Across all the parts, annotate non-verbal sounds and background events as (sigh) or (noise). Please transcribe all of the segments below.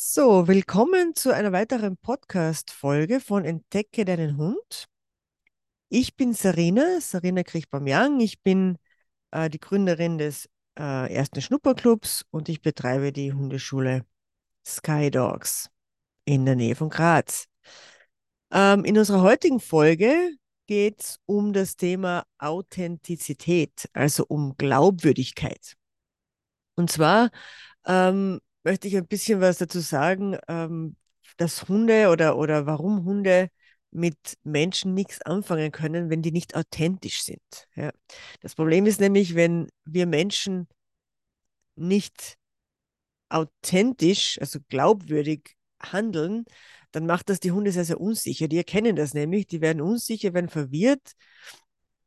So, willkommen zu einer weiteren Podcast-Folge von Entdecke deinen Hund. Ich bin Sarina, Sarina Kriechbaum-Young. Ich bin äh, die Gründerin des äh, ersten Schnupperclubs und ich betreibe die Hundeschule Sky Dogs in der Nähe von Graz. Ähm, in unserer heutigen Folge geht es um das Thema Authentizität, also um Glaubwürdigkeit. Und zwar ähm, möchte ich ein bisschen was dazu sagen, ähm, dass Hunde oder, oder warum Hunde mit Menschen nichts anfangen können, wenn die nicht authentisch sind. Ja. Das Problem ist nämlich, wenn wir Menschen nicht authentisch, also glaubwürdig handeln, dann macht das die Hunde sehr, sehr unsicher. Die erkennen das nämlich, die werden unsicher, werden verwirrt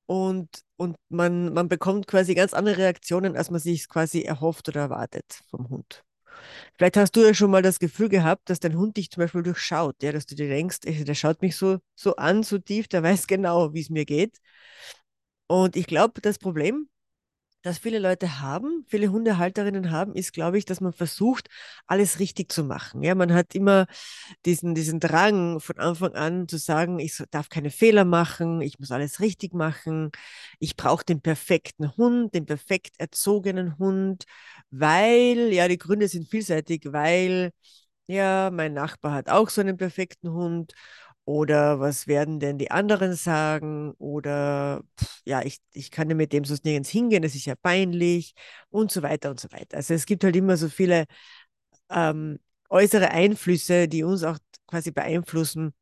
und, und man, man bekommt quasi ganz andere Reaktionen, als man sich quasi erhofft oder erwartet vom Hund. Vielleicht hast du ja schon mal das Gefühl gehabt, dass dein Hund dich zum Beispiel durchschaut, ja, dass du dir denkst, ey, der schaut mich so, so an, so tief, der weiß genau, wie es mir geht. Und ich glaube, das Problem das viele Leute haben, viele Hundehalterinnen haben, ist, glaube ich, dass man versucht, alles richtig zu machen. Ja, man hat immer diesen, diesen Drang von Anfang an zu sagen, ich darf keine Fehler machen, ich muss alles richtig machen, ich brauche den perfekten Hund, den perfekt erzogenen Hund, weil, ja, die Gründe sind vielseitig, weil, ja, mein Nachbar hat auch so einen perfekten Hund oder was werden denn die anderen sagen? Oder pff, ja, ich, ich kann ja mit dem sonst nirgends hingehen, das ist ja peinlich und so weiter und so weiter. Also es gibt halt immer so viele ähm, äußere Einflüsse, die uns auch quasi beeinflussen,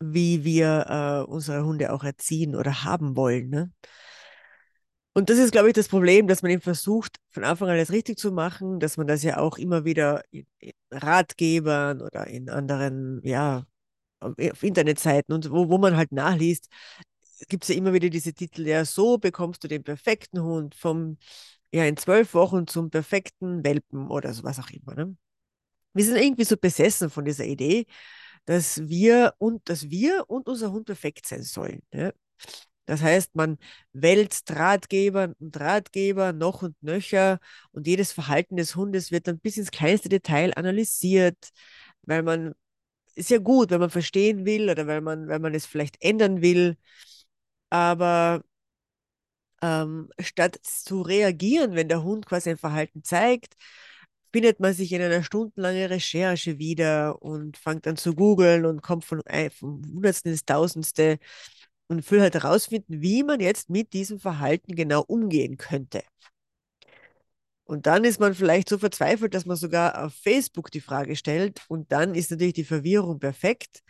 wie wir äh, unsere Hunde auch erziehen oder haben wollen. Ne? Und das ist, glaube ich, das Problem, dass man eben versucht, von Anfang an alles richtig zu machen, dass man das ja auch immer wieder in Ratgebern oder in anderen, ja, auf Internetseiten und wo, wo man halt nachliest, gibt es ja immer wieder diese Titel, ja, so bekommst du den perfekten Hund vom, ja, in zwölf Wochen zum perfekten Welpen oder so, was auch immer. Ne? Wir sind irgendwie so besessen von dieser Idee, dass wir und dass wir und unser Hund perfekt sein sollen. Ne? Das heißt, man wälzt Ratgeber und Ratgeber noch und nöcher und jedes Verhalten des Hundes wird dann bis ins kleinste Detail analysiert, weil man ist ja gut, wenn man verstehen will oder weil man, wenn man es vielleicht ändern will. Aber ähm, statt zu reagieren, wenn der Hund quasi ein Verhalten zeigt, findet man sich in einer stundenlangen Recherche wieder und fängt an zu googeln und kommt von, äh, vom Hundertsten ins Tausendste und will halt herausfinden, wie man jetzt mit diesem Verhalten genau umgehen könnte. Und dann ist man vielleicht so verzweifelt, dass man sogar auf Facebook die Frage stellt. Und dann ist natürlich die Verwirrung perfekt.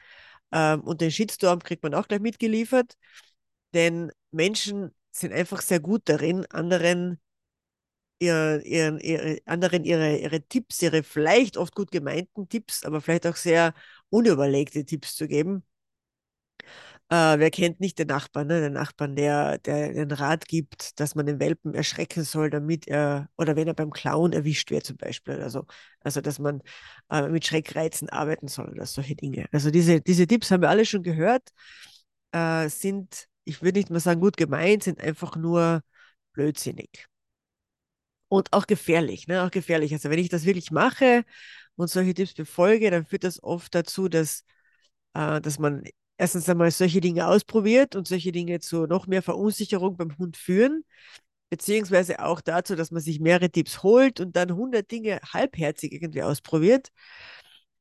Ähm, und den Shitstorm kriegt man auch gleich mitgeliefert. Denn Menschen sind einfach sehr gut darin, anderen ihre, ihre, ihre, anderen ihre, ihre Tipps, ihre vielleicht oft gut gemeinten Tipps, aber vielleicht auch sehr unüberlegte Tipps zu geben. Äh, wer kennt nicht den Nachbarn, ne? Den Nachbarn, der, der den Rat gibt, dass man den Welpen erschrecken soll, damit er, oder wenn er beim Klauen erwischt wird zum Beispiel oder so. Also, dass man äh, mit Schreckreizen arbeiten soll oder solche Dinge. Also diese, diese Tipps haben wir alle schon gehört, äh, sind, ich würde nicht mal sagen gut gemeint, sind einfach nur blödsinnig. Und auch gefährlich, ne? Auch gefährlich. Also wenn ich das wirklich mache und solche Tipps befolge, dann führt das oft dazu, dass, äh, dass man erstens einmal solche Dinge ausprobiert und solche Dinge zu noch mehr Verunsicherung beim Hund führen, beziehungsweise auch dazu, dass man sich mehrere Tipps holt und dann 100 Dinge halbherzig irgendwie ausprobiert.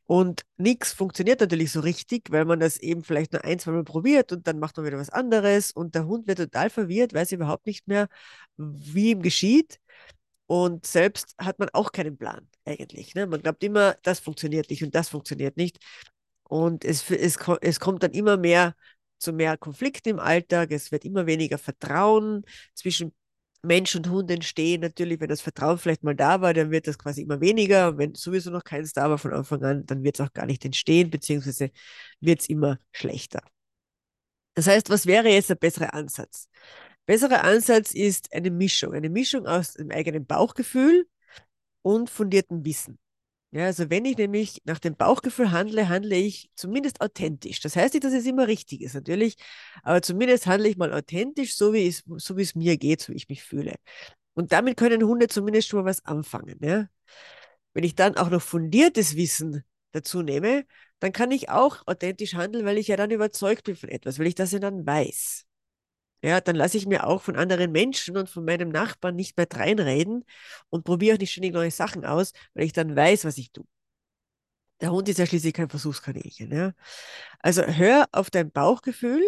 Und nichts funktioniert natürlich so richtig, weil man das eben vielleicht nur ein, zwei Mal probiert und dann macht man wieder was anderes und der Hund wird total verwirrt, weiß überhaupt nicht mehr, wie ihm geschieht. Und selbst hat man auch keinen Plan eigentlich. Ne? Man glaubt immer, das funktioniert nicht und das funktioniert nicht. Und es, es, es kommt dann immer mehr zu mehr Konflikten im Alltag. Es wird immer weniger Vertrauen zwischen Mensch und Hund entstehen. Natürlich, wenn das Vertrauen vielleicht mal da war, dann wird das quasi immer weniger. Wenn sowieso noch keins da war von Anfang an, dann wird es auch gar nicht entstehen, beziehungsweise wird es immer schlechter. Das heißt, was wäre jetzt der bessere Ansatz? Besserer Ansatz ist eine Mischung, eine Mischung aus dem eigenen Bauchgefühl und fundiertem Wissen. Ja, also wenn ich nämlich nach dem Bauchgefühl handle, handle ich zumindest authentisch. Das heißt nicht, dass es immer richtig ist, natürlich, aber zumindest handle ich mal authentisch, so wie es, so wie es mir geht, so wie ich mich fühle. Und damit können Hunde zumindest schon mal was anfangen. Ja? Wenn ich dann auch noch fundiertes Wissen dazu nehme, dann kann ich auch authentisch handeln, weil ich ja dann überzeugt bin von etwas, weil ich das ja dann weiß. Ja, dann lasse ich mir auch von anderen Menschen und von meinem Nachbarn nicht mehr reinreden und probiere auch nicht ständig neue Sachen aus, weil ich dann weiß, was ich tue. Der Hund ist ja schließlich kein Versuchskaninchen. Ja? Also hör auf dein Bauchgefühl,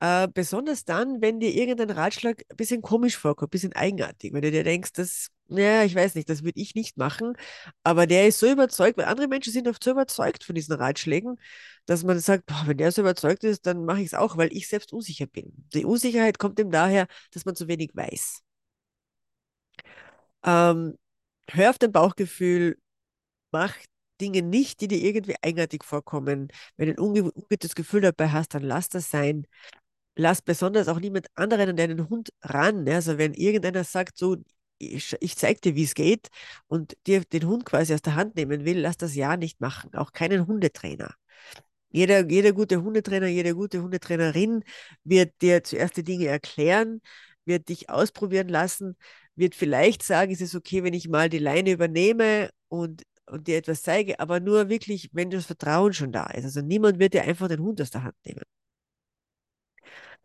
äh, besonders dann, wenn dir irgendein Ratschlag ein bisschen komisch vorkommt, ein bisschen eigenartig. Wenn du dir denkst, das, ja, ich weiß nicht, das würde ich nicht machen, aber der ist so überzeugt, weil andere Menschen sind oft so überzeugt von diesen Ratschlägen, dass man sagt, boah, wenn der so überzeugt ist, dann mache ich es auch, weil ich selbst unsicher bin. Die Unsicherheit kommt ihm daher, dass man zu wenig weiß. Ähm, hör auf dein Bauchgefühl, mach Dinge nicht, die dir irgendwie eigenartig vorkommen. Wenn du ein ungutes Gefühl dabei hast, dann lass das sein. Lass besonders auch niemand anderen an deinen Hund ran. Also wenn irgendeiner sagt, so, ich, ich zeig dir, wie es geht und dir den Hund quasi aus der Hand nehmen will, lass das ja nicht machen. Auch keinen Hundetrainer. Jeder, jeder gute Hundetrainer, jede gute Hundetrainerin wird dir zuerst die Dinge erklären, wird dich ausprobieren lassen, wird vielleicht sagen, ist es okay, wenn ich mal die Leine übernehme und und dir etwas zeige, aber nur wirklich, wenn das Vertrauen schon da ist. Also niemand wird dir einfach den Hund aus der Hand nehmen.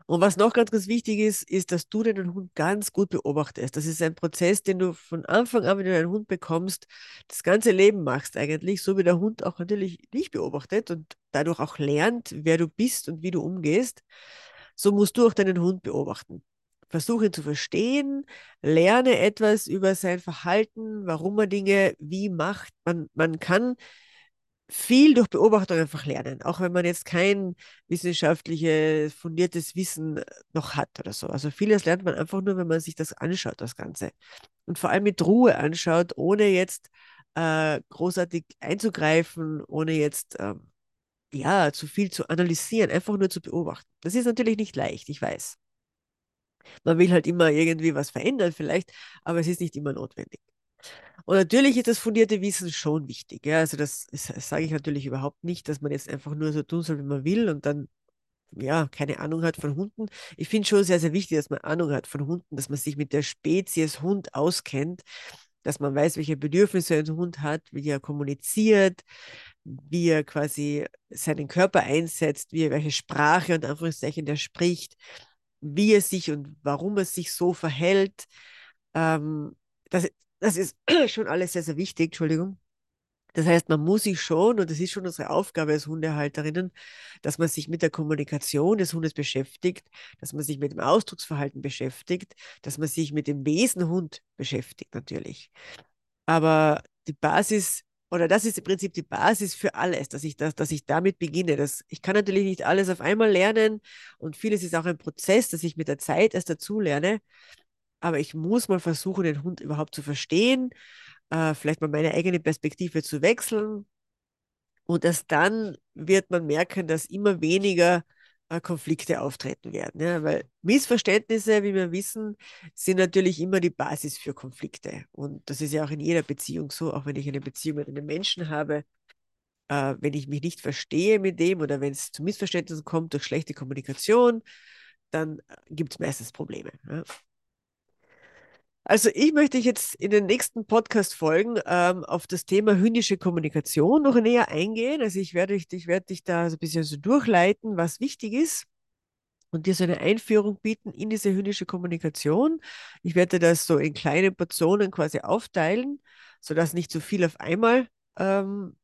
Und was noch ganz, ganz wichtig ist, ist, dass du deinen Hund ganz gut beobachtest. Das ist ein Prozess, den du von Anfang an, wenn du einen Hund bekommst, das ganze Leben machst eigentlich, so wie der Hund auch natürlich dich beobachtet und dadurch auch lernt, wer du bist und wie du umgehst. So musst du auch deinen Hund beobachten versuche ihn zu verstehen, lerne etwas über sein Verhalten, warum er Dinge wie macht. Man, man kann viel durch Beobachtung einfach lernen, auch wenn man jetzt kein wissenschaftliches, fundiertes Wissen noch hat oder so. Also vieles lernt man einfach nur, wenn man sich das anschaut, das Ganze. Und vor allem mit Ruhe anschaut, ohne jetzt äh, großartig einzugreifen, ohne jetzt ähm, ja zu viel zu analysieren, einfach nur zu beobachten. Das ist natürlich nicht leicht, ich weiß. Man will halt immer irgendwie was verändern vielleicht, aber es ist nicht immer notwendig. Und natürlich ist das fundierte Wissen schon wichtig. Ja? Also das, das sage ich natürlich überhaupt nicht, dass man jetzt einfach nur so tun soll, wie man will und dann ja, keine Ahnung hat von Hunden. Ich finde schon sehr, sehr wichtig, dass man Ahnung hat von Hunden, dass man sich mit der Spezies Hund auskennt, dass man weiß, welche Bedürfnisse ein Hund hat, wie er kommuniziert, wie er quasi seinen Körper einsetzt, wie er welche Sprache und Anführungszeichen der spricht wie er sich und warum er sich so verhält. Ähm, das, das ist (clears throat) schon alles sehr, sehr wichtig, Entschuldigung. Das heißt, man muss sich schon, und das ist schon unsere Aufgabe als Hundehalterinnen, dass man sich mit der Kommunikation des Hundes beschäftigt, dass man sich mit dem Ausdrucksverhalten beschäftigt, dass man sich mit dem Wesen Hund beschäftigt, natürlich. Aber die Basis oder das ist im Prinzip die Basis für alles, dass ich, das, dass ich damit beginne. Das, ich kann natürlich nicht alles auf einmal lernen und vieles ist auch ein Prozess, dass ich mit der Zeit erst dazu lerne. Aber ich muss mal versuchen, den Hund überhaupt zu verstehen, äh, vielleicht mal meine eigene Perspektive zu wechseln. Und erst dann wird man merken, dass immer weniger äh, Konflikte auftreten werden. Ja? Weil Missverständnisse, wie wir wissen, sind natürlich immer die Basis für Konflikte. Und das ist ja auch in jeder Beziehung so, auch wenn ich eine Beziehung mit einem Menschen habe, äh, wenn ich mich nicht verstehe mit dem oder wenn es zu Missverständnissen kommt durch schlechte Kommunikation, dann äh, gibt es meistens Probleme. Ja? Also ich möchte jetzt in den nächsten Podcast-Folgen ähm, auf das Thema hündische Kommunikation noch näher eingehen. Also ich werde, ich, ich werde dich da so ein bisschen so durchleiten, was wichtig ist und dir so eine Einführung bieten in diese hündische Kommunikation. Ich werde das so in kleine Portionen quasi aufteilen, sodass nicht zu so viel auf einmal ähm,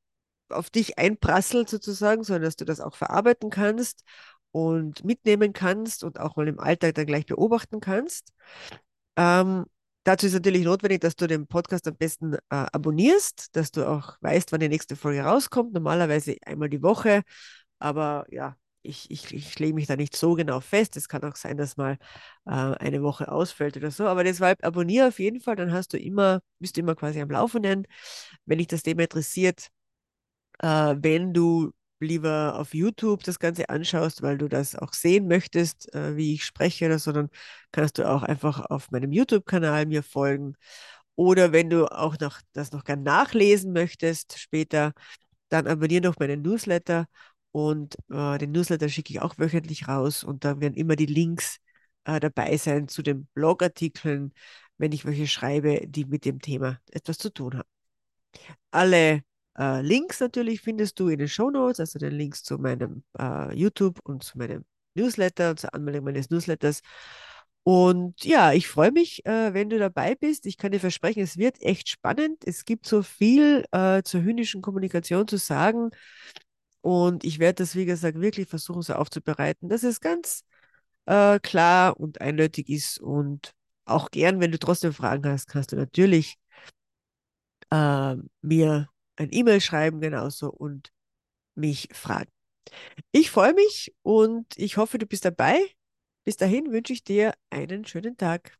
auf dich einprasselt sozusagen, sondern dass du das auch verarbeiten kannst und mitnehmen kannst und auch mal im Alltag dann gleich beobachten kannst. Ähm, Dazu ist natürlich notwendig, dass du den Podcast am besten äh, abonnierst, dass du auch weißt, wann die nächste Folge rauskommt. Normalerweise einmal die Woche, aber ja, ich, ich, ich lege mich da nicht so genau fest. Es kann auch sein, dass mal äh, eine Woche ausfällt oder so. Aber deshalb abonniere auf jeden Fall, dann hast du immer, bist du immer quasi am Laufenden. Wenn dich das Thema interessiert, äh, wenn du lieber auf YouTube das Ganze anschaust, weil du das auch sehen möchtest, äh, wie ich spreche oder so, dann kannst du auch einfach auf meinem YouTube-Kanal mir folgen. Oder wenn du auch noch das noch gern nachlesen möchtest später, dann abonniere doch meinen Newsletter und äh, den Newsletter schicke ich auch wöchentlich raus und da werden immer die Links äh, dabei sein zu den Blogartikeln, wenn ich welche schreibe, die mit dem Thema etwas zu tun haben. Alle äh, Links natürlich findest du in den Show Notes, also den Links zu meinem äh, YouTube und zu meinem Newsletter, zur Anmeldung meines Newsletters. Und ja, ich freue mich, äh, wenn du dabei bist. Ich kann dir versprechen, es wird echt spannend. Es gibt so viel äh, zur hündischen Kommunikation zu sagen. Und ich werde das, wie gesagt, wirklich versuchen, so aufzubereiten, dass es ganz äh, klar und eindeutig ist. Und auch gern, wenn du trotzdem Fragen hast, kannst du natürlich äh, mir ein E-Mail schreiben, genauso und mich fragen. Ich freue mich und ich hoffe, du bist dabei. Bis dahin wünsche ich dir einen schönen Tag.